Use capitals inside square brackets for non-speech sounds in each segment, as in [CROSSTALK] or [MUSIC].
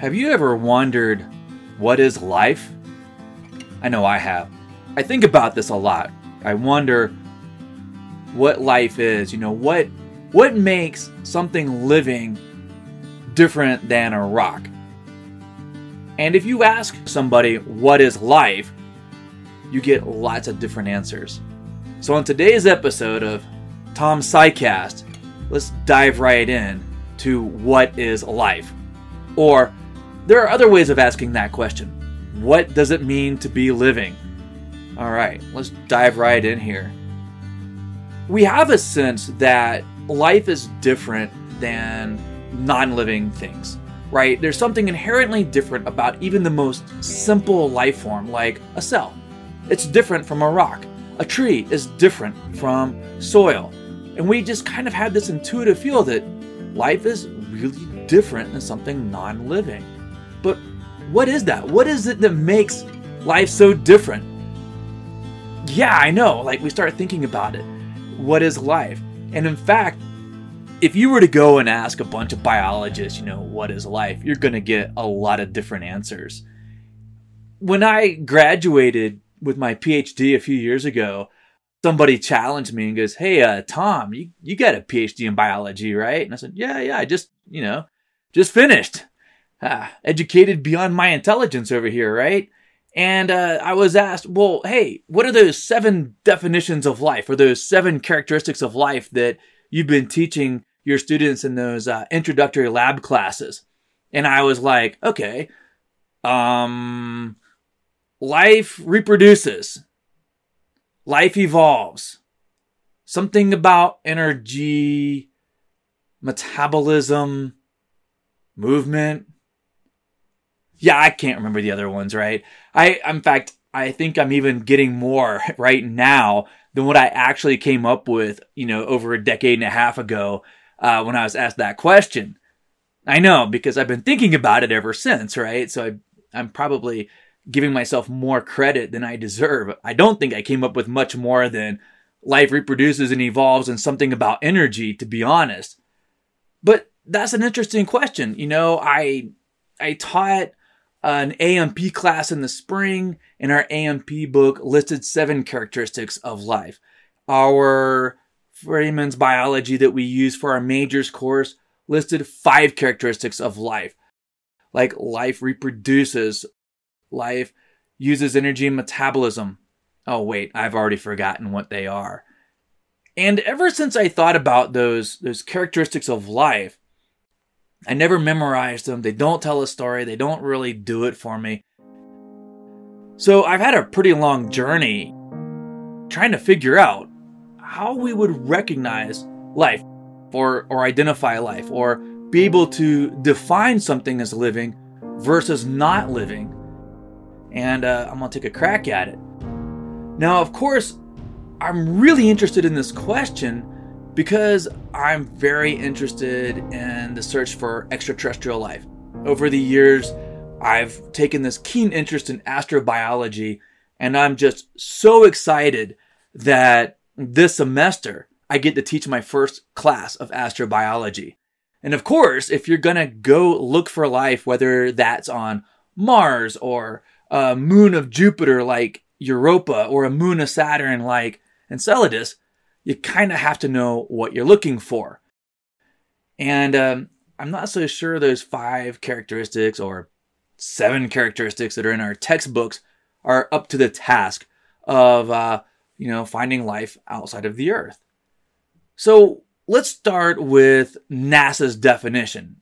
Have you ever wondered what is life? I know I have. I think about this a lot. I wonder what life is. You know, what what makes something living different than a rock? And if you ask somebody what is life, you get lots of different answers. So on today's episode of Tom SciCast, let's dive right in to what is life. Or there are other ways of asking that question. What does it mean to be living? All right, let's dive right in here. We have a sense that life is different than non living things, right? There's something inherently different about even the most simple life form, like a cell. It's different from a rock. A tree is different from soil. And we just kind of have this intuitive feel that life is really different than something non living. What is that? What is it that makes life so different? Yeah, I know. Like, we start thinking about it. What is life? And in fact, if you were to go and ask a bunch of biologists, you know, what is life, you're going to get a lot of different answers. When I graduated with my PhD a few years ago, somebody challenged me and goes, Hey, uh, Tom, you, you got a PhD in biology, right? And I said, Yeah, yeah, I just, you know, just finished ah, educated beyond my intelligence over here, right? And uh, I was asked, well, hey, what are those seven definitions of life or those seven characteristics of life that you've been teaching your students in those uh, introductory lab classes? And I was like, okay, um, life reproduces, life evolves, something about energy, metabolism, movement, yeah, I can't remember the other ones, right? I, in fact, I think I'm even getting more [LAUGHS] right now than what I actually came up with, you know, over a decade and a half ago uh, when I was asked that question. I know because I've been thinking about it ever since, right? So I, I'm probably giving myself more credit than I deserve. I don't think I came up with much more than life reproduces and evolves and something about energy, to be honest. But that's an interesting question. You know, I I taught an A&P class in the spring, and our A&P book listed seven characteristics of life. Our Freeman's biology that we use for our majors course listed five characteristics of life. Like life reproduces, life uses energy and metabolism. Oh, wait, I've already forgotten what they are. And ever since I thought about those, those characteristics of life, I never memorized them. They don't tell a story. They don't really do it for me. So I've had a pretty long journey trying to figure out how we would recognize life or, or identify life or be able to define something as living versus not living. And uh, I'm going to take a crack at it. Now, of course, I'm really interested in this question because I'm very interested in the search for extraterrestrial life. Over the years, I've taken this keen interest in astrobiology, and I'm just so excited that this semester I get to teach my first class of astrobiology. And of course, if you're gonna go look for life, whether that's on Mars or a moon of Jupiter like Europa or a moon of Saturn like Enceladus, you kind of have to know what you're looking for. And um, I'm not so sure those five characteristics or seven characteristics that are in our textbooks are up to the task of, uh, you know, finding life outside of the Earth. So let's start with NASA's definition.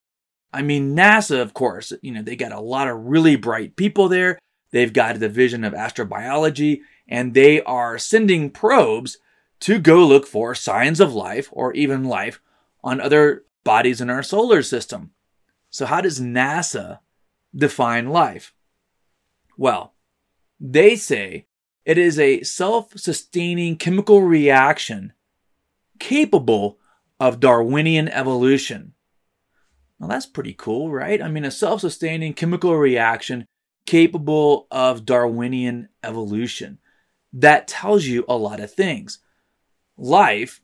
I mean, NASA, of course, you know, they got a lot of really bright people there. They've got a division of astrobiology, and they are sending probes to go look for signs of life or even life on other bodies in our solar system. So, how does NASA define life? Well, they say it is a self sustaining chemical reaction capable of Darwinian evolution. Well, that's pretty cool, right? I mean, a self sustaining chemical reaction capable of Darwinian evolution. That tells you a lot of things life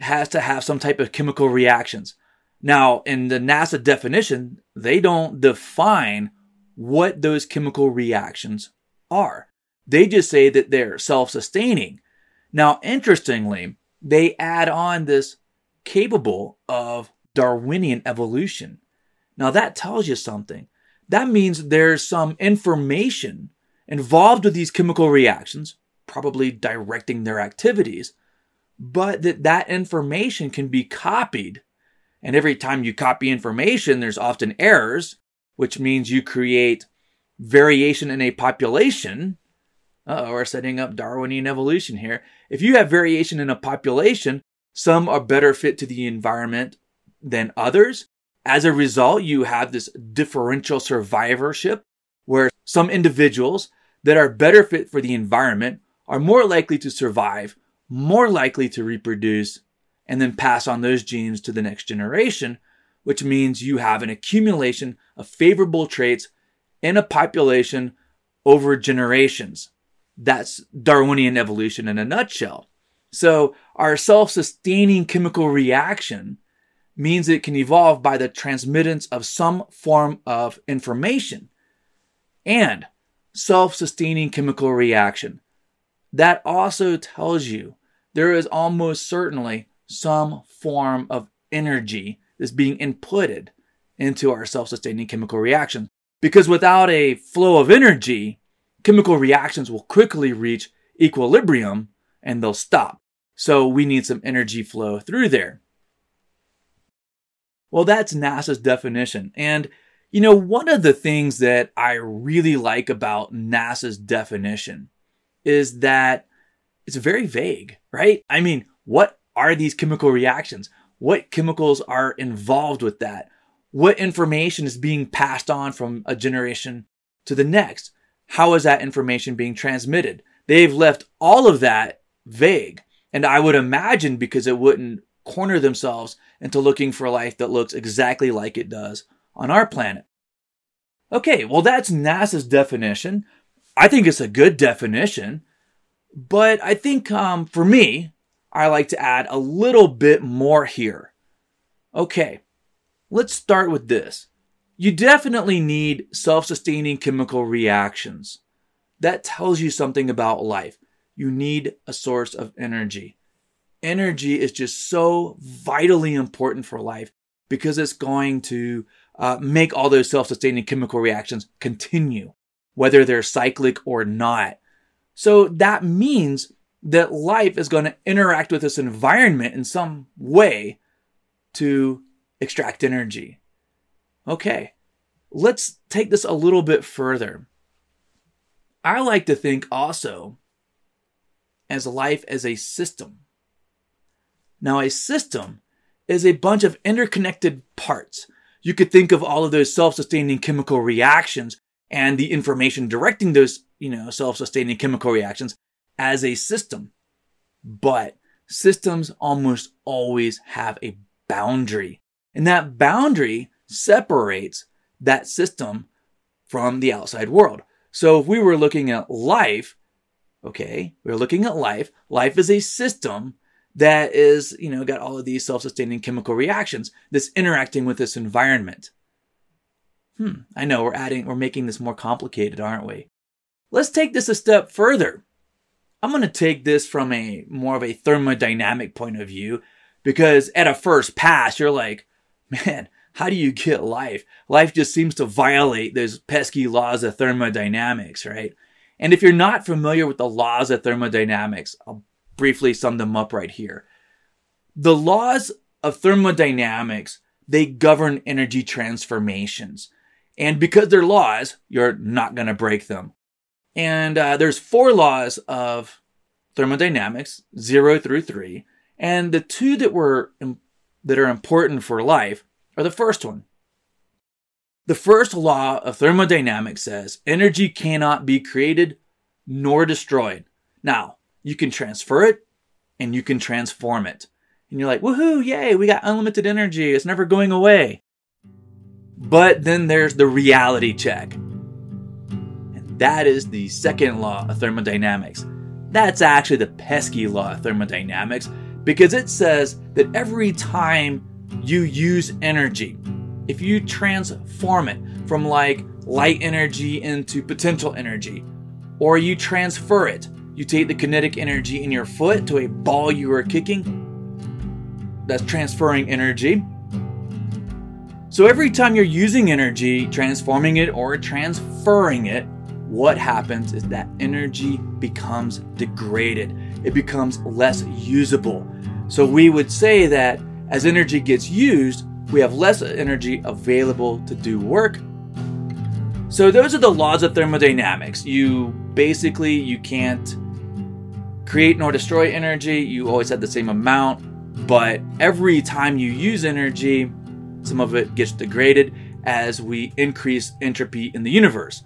has to have some type of chemical reactions. Now, in the NASA definition, they don't define what those chemical reactions are. They just say that they're self sustaining. Now, interestingly, they add on this capable of Darwinian evolution. Now, that tells you something. That means there's some information involved with these chemical reactions, probably directing their activities, but that that information can be copied. And every time you copy information, there's often errors, which means you create variation in a population. oh, we're setting up Darwinian evolution here. If you have variation in a population, some are better fit to the environment than others. As a result, you have this differential survivorship where some individuals that are better fit for the environment are more likely to survive, more likely to reproduce, and then pass on those genes to the next generation, which means you have an accumulation of favorable traits in a population over generations. That's Darwinian evolution in a nutshell. So, our self sustaining chemical reaction means it can evolve by the transmittance of some form of information. And self sustaining chemical reaction. That also tells you there is almost certainly some form of energy that's being inputted into our self sustaining chemical reaction. Because without a flow of energy, chemical reactions will quickly reach equilibrium and they'll stop. So we need some energy flow through there. Well, that's NASA's definition. And, you know, one of the things that I really like about NASA's definition is that it's very vague, right? I mean, what are these chemical reactions? What chemicals are involved with that? What information is being passed on from a generation to the next? How is that information being transmitted? They've left all of that vague. And I would imagine because it wouldn't corner themselves into looking for life that looks exactly like it does on our planet. Okay, well, that's NASA's definition. I think it's a good definition, but I think um, for me, I like to add a little bit more here. Okay, let's start with this. You definitely need self sustaining chemical reactions. That tells you something about life. You need a source of energy energy is just so vitally important for life because it's going to uh, make all those self sustaining chemical reactions continue, whether they're cyclic or not. So that means that life is going to interact with this environment in some way to extract energy. Okay, let's take this a little bit further. I like to think also as life as a system. Now, a system is a bunch of interconnected parts. You could think of all of those self-sustaining chemical reactions and the information directing those, you know, self-sustaining chemical reactions as a system. But systems almost always have a boundary. And that boundary separates that system from the outside world. So if we were looking at life, okay, we're looking at life. Life is a system that is, you know, got all of these self-sustaining chemical reactions that's interacting with this environment. Hmm, I know we're adding, we're making this more complicated, aren't we? Let's take this a step further. I'm going to take this from a more of a thermodynamic point of view because at a first pass, you're like, man, how do you get life? Life just seems to violate those pesky laws of thermodynamics, right? And if you're not familiar with the laws of thermodynamics, I'll briefly sum them up right here. The laws of thermodynamics, they govern energy transformations. And because they're laws, you're not going to break them. And uh, there's four laws of thermodynamics, zero through three. And the two that were that are important for life are the first one. The first law of thermodynamics says energy cannot be created nor destroyed. Now, you can transfer it and you can transform it. And you're like, woohoo, yay, we got unlimited energy. It's never going away. But then there's the reality check. And that is the second law of thermodynamics. That's actually the pesky law of thermodynamics because it says that every time you use energy, if you transform it from like light energy into potential energy, or you transfer it, you take the kinetic energy in your foot to a ball you are kicking, that's transferring energy. So every time you're using energy, transforming it or transferring it, what happens is that energy becomes degraded. It becomes less usable. So we would say that as energy gets used, we have less energy available to do work. So those are the laws of thermodynamics. You basically you can't create nor destroy energy. You always have the same amount, but every time you use energy, some of it gets degraded as we increase entropy in the universe.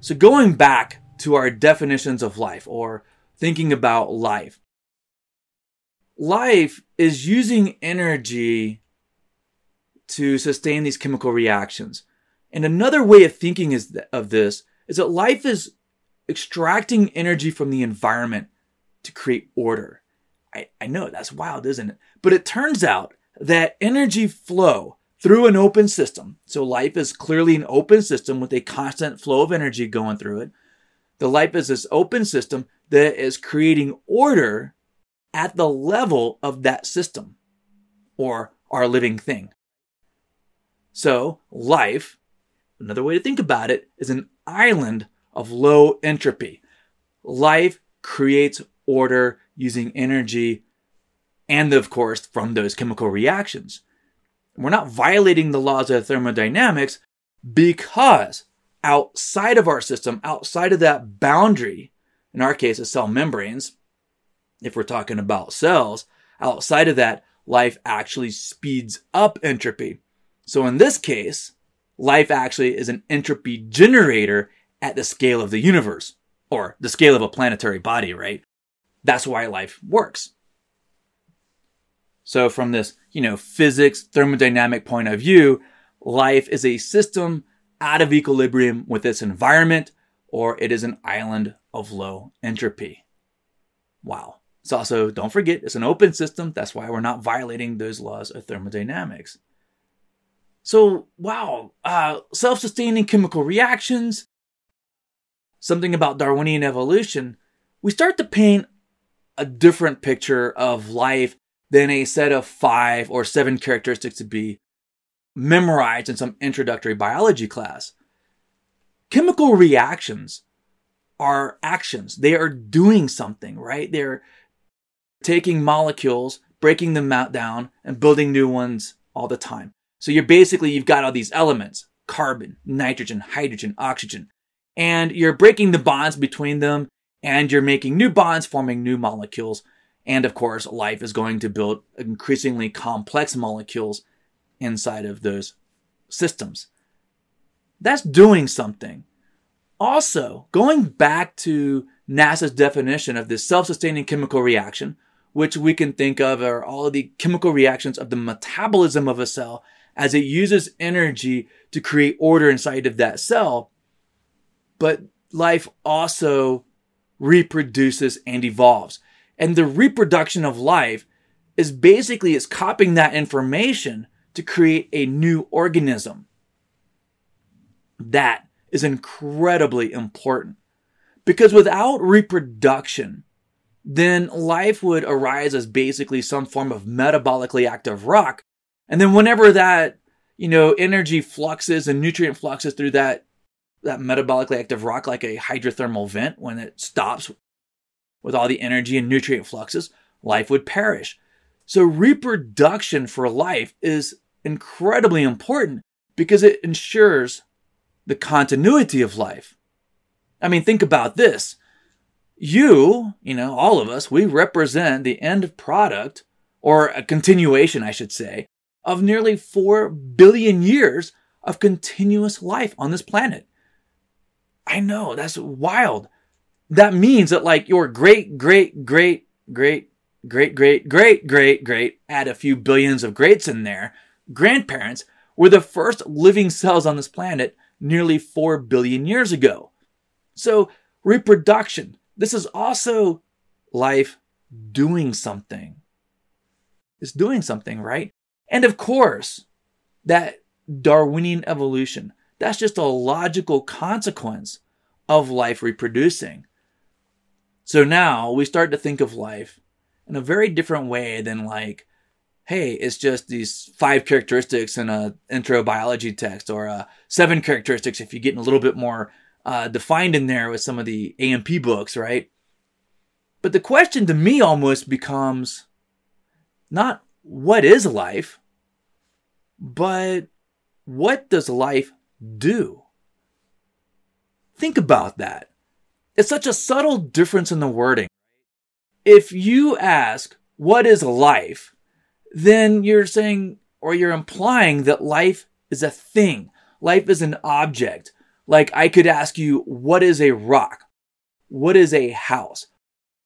So going back to our definitions of life or thinking about life. Life is using energy to sustain these chemical reactions. And another way of thinking is th- of this is that life is extracting energy from the environment to create order. I, I know that's wild, isn't it? But it turns out that energy flow through an open system. So life is clearly an open system with a constant flow of energy going through it. The life is this open system that is creating order at the level of that system or our living thing. So life, another way to think about it, is an island of low entropy. Life creates order using energy and of course from those chemical reactions. We're not violating the laws of thermodynamics because outside of our system, outside of that boundary, in our case, of cell membranes, if we're talking about cells, outside of that, life actually speeds up entropy. So in this case, life actually is an entropy generator at the scale of the universe, or the scale of a planetary body, right? That's why life works. So from this, you know, physics, thermodynamic point of view, life is a system out of equilibrium with its environment, or it is an island of low entropy. Wow. It's also, don't forget, it's an open system. That's why we're not violating those laws of thermodynamics. So, wow, uh, self sustaining chemical reactions, something about Darwinian evolution, we start to paint a different picture of life than a set of five or seven characteristics to be memorized in some introductory biology class. Chemical reactions are actions. They are doing something, right? They're taking molecules, breaking them down, and building new ones all the time. So you're basically, you've got all these elements carbon, nitrogen, hydrogen, oxygen, and you're breaking the bonds between them and you're making new bonds, forming new molecules. And of course, life is going to build increasingly complex molecules inside of those systems. That's doing something. Also, going back to NASA's definition of this self-sustaining chemical reaction, which we can think of are all of the chemical reactions of the metabolism of a cell as it uses energy to create order inside of that cell. But life also reproduces and evolves. And the reproduction of life is basically it's copying that information to create a new organism. That is incredibly important because without reproduction, then life would arise as basically some form of metabolically active rock. And then whenever that, you know, energy fluxes and nutrient fluxes through that, that metabolically active rock, like a hydrothermal vent, when it stops with all the energy and nutrient fluxes, life would perish. So reproduction for life is incredibly important because it ensures the continuity of life. I mean, think about this you, you know, all of us, we represent the end product, or a continuation, I should say, of nearly 4 billion years of continuous life on this planet. I know, that's wild. That means that, like, your great, great, great, great, great, great, great, great, great, add a few billions of greats in there, grandparents were the first living cells on this planet nearly 4 billion years ago. So, reproduction, this is also life doing something. It's doing something, right? And of course, that Darwinian evolution, that's just a logical consequence of life reproducing. So now we start to think of life in a very different way than like, hey, it's just these five characteristics in a intro biology text or uh, seven characteristics if you're getting a little bit more uh, defined in there with some of the A&P books, right? But the question to me almost becomes not what is life, but what does life do? Think about that. It's such a subtle difference in the wording. If you ask, what is life? Then you're saying, or you're implying that life is a thing. Life is an object. Like I could ask you, what is a rock? What is a house?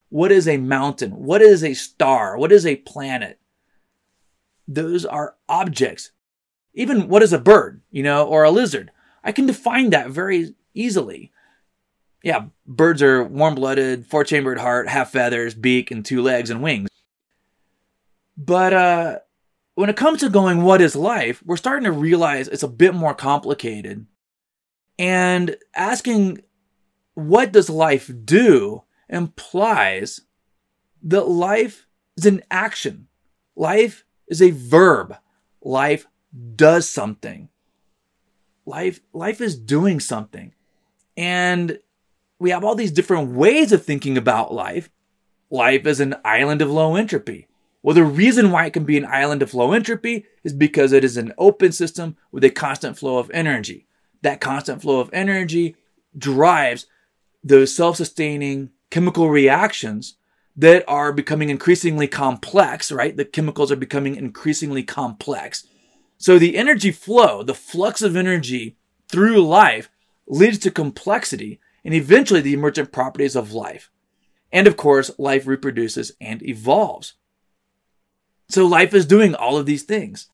What is a mountain? What is a star? What is a planet? Those are objects. Even what is a bird, you know, or a lizard? I can define that very easily. Yeah, birds are warm blooded, four chambered heart, have feathers, beak, and two legs and wings. But uh, when it comes to going, what is life, we're starting to realize it's a bit more complicated. And asking, what does life do implies that life is an action. Life is a verb. Life does something. Life, life is doing something. And we have all these different ways of thinking about life. Life is an island of low entropy. Well, the reason why it can be an island of low entropy is because it is an open system with a constant flow of energy. That constant flow of energy drives those self-sustaining chemical reactions that are becoming increasingly complex, right? The chemicals are becoming increasingly complex. So the energy flow, the flux of energy through life leads to complexity and eventually the emergent properties of life. And of course, life reproduces and evolves. So life is doing all of these things.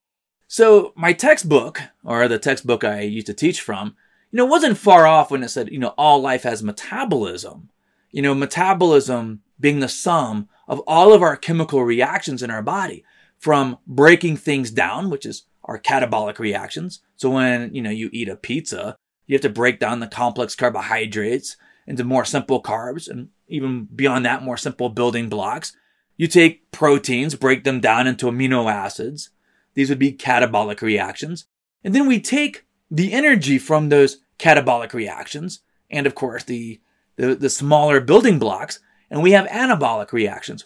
So my textbook, or the textbook I used to teach from, you know, wasn't far off when it said, you know, all life has metabolism. You know, metabolism being the sum of all of our chemical reactions in our body from breaking things down, which is our catabolic reactions. So when, you know, you eat a pizza, you have to break down the complex carbohydrates into more simple carbs and even beyond that, more simple building blocks. You take proteins, break them down into amino acids. These would be catabolic reactions. And then we take the energy from those catabolic reactions and of course the, the, the smaller building blocks and we have anabolic reactions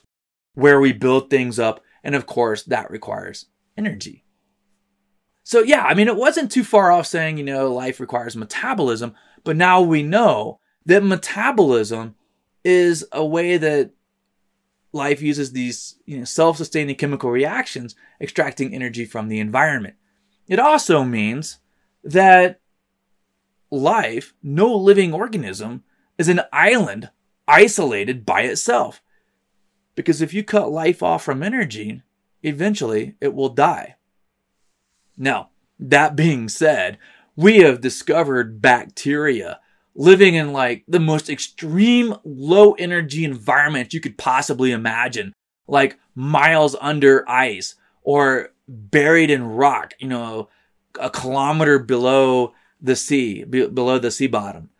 where we build things up and of course that requires energy. So yeah, I mean, it wasn't too far off saying, you know, life requires metabolism, but now we know that metabolism is a way that life uses these you know, self-sustaining chemical reactions, extracting energy from the environment. It also means that life, no living organism, is an island isolated by itself. Because if you cut life off from energy, eventually it will die. Now, that being said, we have discovered bacteria living in like the most extreme low energy environment you could possibly imagine, like miles under ice or buried in rock, you know, a kilometer below the sea, be- below the sea bottom.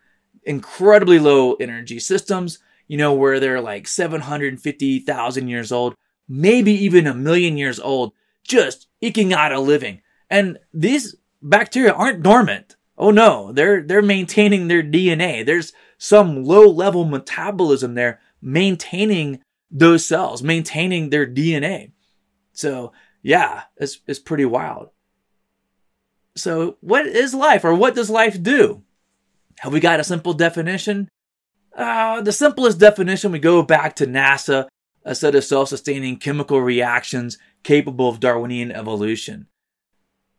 Incredibly low energy systems, you know, where they're like 750,000 years old, maybe even a million years old, just eking out a living. And these bacteria aren't dormant. Oh no, they're, they're maintaining their DNA. There's some low level metabolism there maintaining those cells, maintaining their DNA. So yeah, it's, it's pretty wild. So, what is life or what does life do? Have we got a simple definition? Uh, the simplest definition, we go back to NASA, a set of self sustaining chemical reactions capable of Darwinian evolution.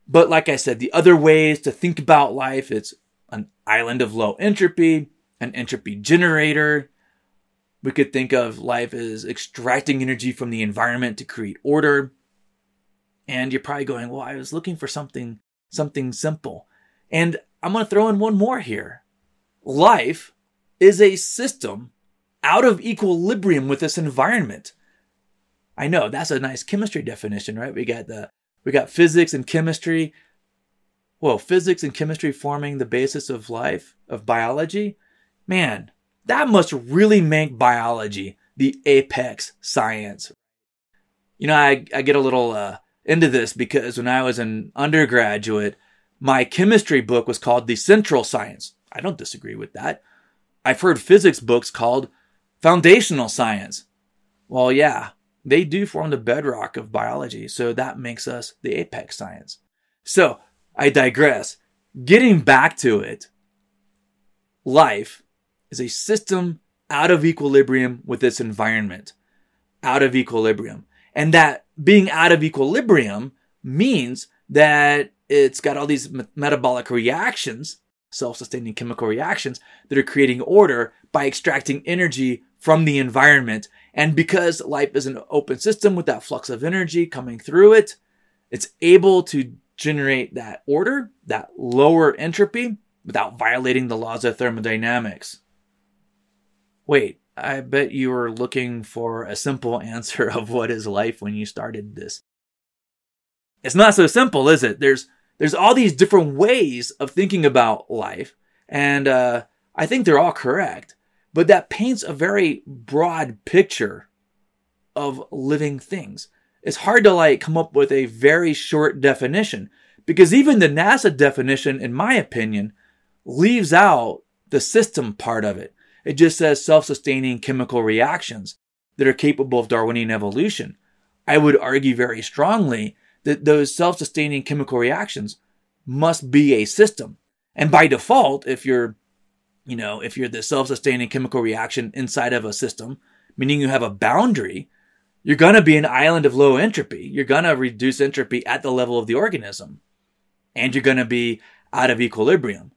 But like I said, the other ways to think about life, it's an island of low entropy, an entropy generator. We could think of life as extracting energy from the environment to create order. And you're probably going, well, I was looking for something something simple. And I'm going to throw in one more here. Life is a system out of equilibrium with this environment. I know that's a nice chemistry definition, right? We got the We got physics and chemistry. Well, physics and chemistry forming the basis of life, of biology. Man, that must really make biology the apex science. You know, I, I get a little uh, into this because when I was an undergraduate, my chemistry book was called The Central Science. I don't disagree with that. I've heard physics books called Foundational Science. Well, yeah, they do form the bedrock of biology, so that makes us the apex science. So, I digress. Getting back to it, life is a system out of equilibrium with its environment. Out of equilibrium. And that being out of equilibrium means that it's got all these metabolic reactions, self sustaining chemical reactions, that are creating order by extracting energy from the environment. And because life is an open system with that flux of energy coming through it, it's able to generate that order, that lower entropy, without violating the laws of thermodynamics. Wait, I bet you were looking for a simple [LAUGHS] answer of what is life when you started this. It's not so simple, is it? There's there's all these different ways of thinking about life, and uh, I think they're all correct. But that paints a very broad picture of living things. It's hard to like come up with a very short definition because even the NASA definition, in my opinion, leaves out the system part of it. It just says self-sustaining chemical reactions that are capable of Darwinian evolution. I would argue very strongly that those self-sustaining chemical reactions must be a system. And by default, if you're, you know, if you're the self-sustaining chemical reaction inside of a system, meaning you have a boundary, you're going to be an island of low entropy. You're going to reduce entropy at the level of the organism. And you're going to be out of equilibrium,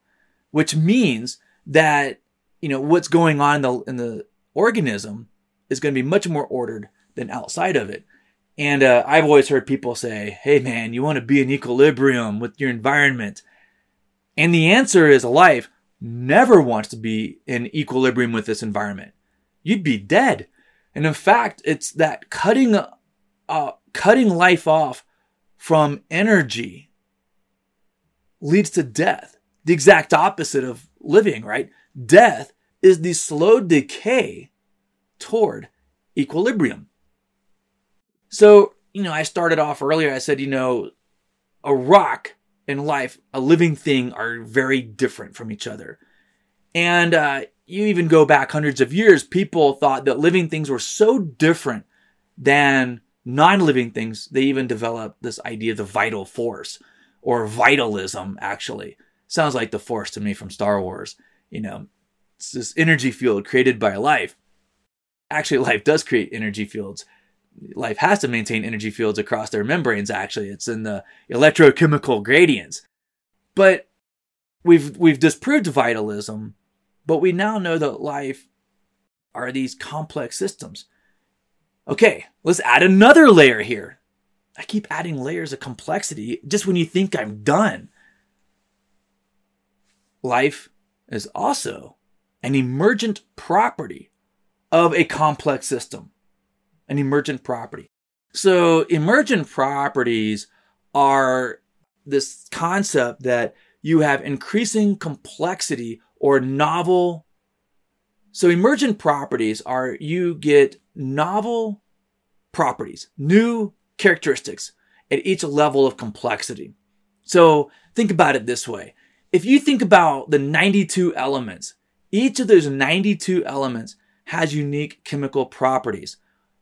which means that, you know, what's going on in the, in the organism is going to be much more ordered than outside of it. And uh, I've always heard people say, hey man, you want to be in equilibrium with your environment. And the answer is life never wants to be in equilibrium with this environment. You'd be dead. And in fact, it's that cutting, uh, cutting life off from energy leads to death. The exact opposite of living, right? Death is the slow decay toward equilibrium. So, you know, I started off earlier, I said, you know, a rock and life, a living thing are very different from each other. And uh, you even go back hundreds of years, people thought that living things were so different than non living things, they even developed this idea of the vital force or vitalism, actually. Sounds like the force to me from Star Wars. You know, it's this energy field created by life. Actually, life does create energy fields life has to maintain energy fields across their membranes actually. It's in the electrochemical gradients. But we've we've disproved vitalism but we now know that life are these complex systems. Okay let's add another layer here. I keep adding layers of complexity just when you think i'm done. Life is also an emergent property of a complex system an emergent property. So emergent properties are this concept that you have increasing complexity or novel. So emergent properties are you get novel properties, new characteristics at each level of complexity. So think about it this way. If you think about the 92 elements, each of those 92 elements has unique chemical properties.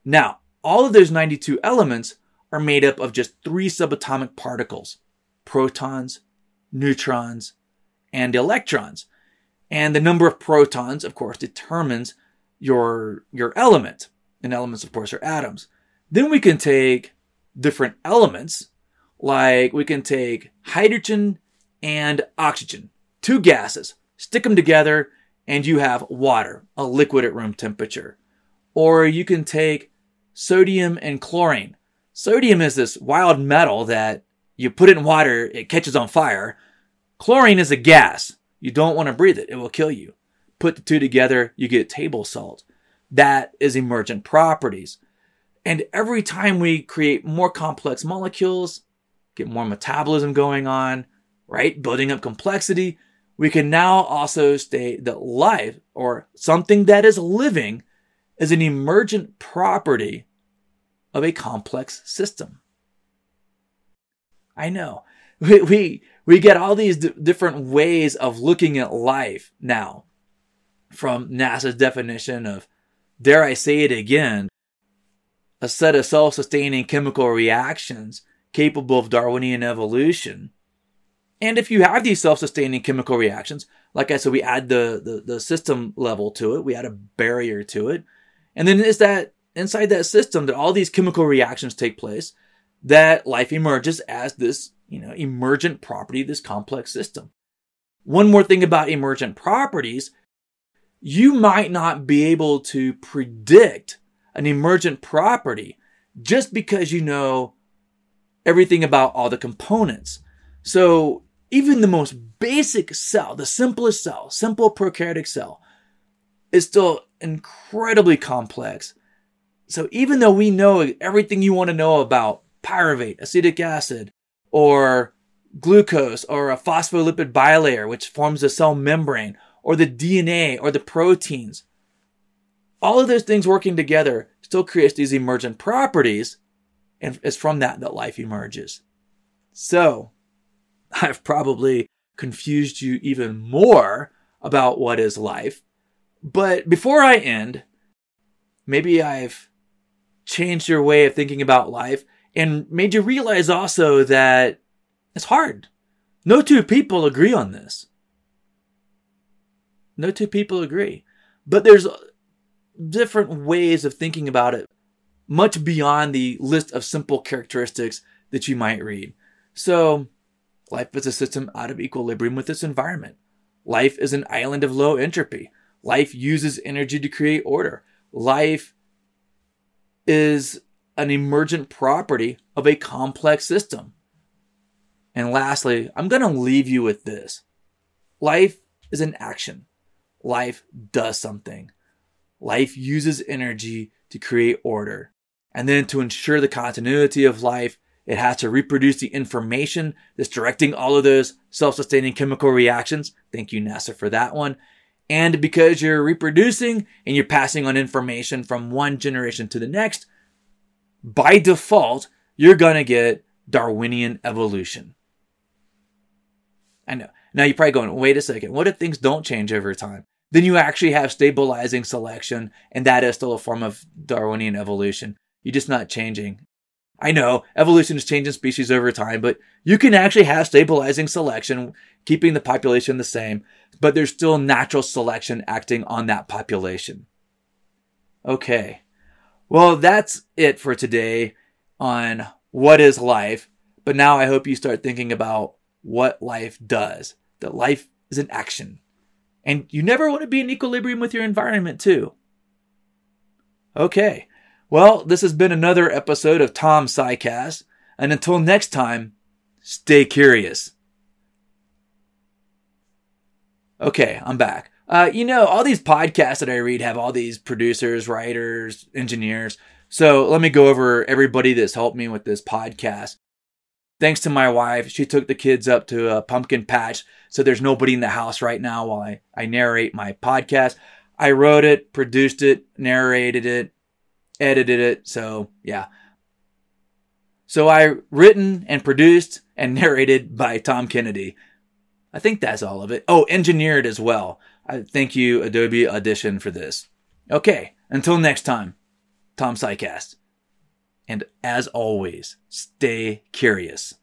Now, all of those 92 elements are made up of just three subatomic particles protons, neutrons, and electrons. And the number of protons, of course, determines your, your element. And elements, of course, are atoms. Then we can take different elements, like we can take hydrogen and oxygen, two gases, stick them together, and you have water, a liquid at room temperature. Or you can take sodium and chlorine. Sodium is this wild metal that you put it in water, it catches on fire. Chlorine is a gas. You don't want to breathe it, it will kill you. Put the two together, you get table salt. That is emergent properties. And every time we create more complex molecules, get more metabolism going on, right? Building up complexity. We can now also state that life or something that is living is an emergent property of a complex system. I know. [LAUGHS] We, we, we get all these d- different ways of looking at life now from NASA's definition of, dare I say it again, a set of self sustaining chemical reactions capable of Darwinian evolution. And if you have these self sustaining chemical reactions, like I said, we add the, the, the system level to it, we add a barrier to it. And then it's that inside that system that all these chemical reactions take place that life emerges as this, you know, emergent property, this complex system. One more thing about emergent properties, you might not be able to predict an emergent property just because you know everything about all the components. So even the most basic cell, the simplest cell, simple prokaryotic cell, is still incredibly complex. So even though we know everything you want to know about pyruvate, acetic acid, or glucose, or a phospholipid bilayer, which forms the cell membrane, or the DNA, or the proteins, all of those things working together still creates these emergent properties, and it's from that that life emerges. So, [LAUGHS] I've probably confused you even more about what is life. But before I end, maybe I've changed your way of thinking about life and made you realize also that it's hard. No two people agree on this. No two people agree. But there's different ways of thinking about it, much beyond the list of simple characteristics that you might read. So, life is a system out of equilibrium with its environment. Life is an island of low entropy. Life uses energy to create order. Life is an emergent property of a complex system. And lastly, I'm going to leave you with this. Life is an action. Life does something. Life uses energy to create order. And then to ensure the continuity of life, it has to reproduce the information that's directing all of those self-sustaining chemical reactions. Thank you, NASA, for that one. And because you're reproducing and you're passing on information from one generation to the next, by default, you're going to get Darwinian evolution. I know. Now you're probably going, wait a second. What if things don't change over time? Then you actually have stabilizing selection, and that is still a form of Darwinian evolution. You're just not changing. I know evolution is changing species over time, but you can actually have stabilizing selection, keeping the population the same, but there's still natural selection acting on that population. Okay. Well, that's it for today on what is life. But now I hope you start thinking about what life does. That life is an action. And you never want to be in equilibrium with your environment, too. Okay. Well, this has been another episode of Tom SciCast. And until next time, stay curious. Okay, I'm back. Uh, you know, all these podcasts that I read have all these producers, writers, engineers. So let me go over everybody that's helped me with this podcast. Thanks to my wife, she took the kids up to a pumpkin patch. So there's nobody in the house right now while I, I narrate my podcast. I wrote it, produced it, narrated it, edited it. So yeah. So I written and produced and [LAUGHS] narrated by Tom Kennedy. I think that's all of it. Oh, engineered as well. I thank you, Adobe Audition, for this. Okay, until next time, Tom SciCast. And as always, stay curious.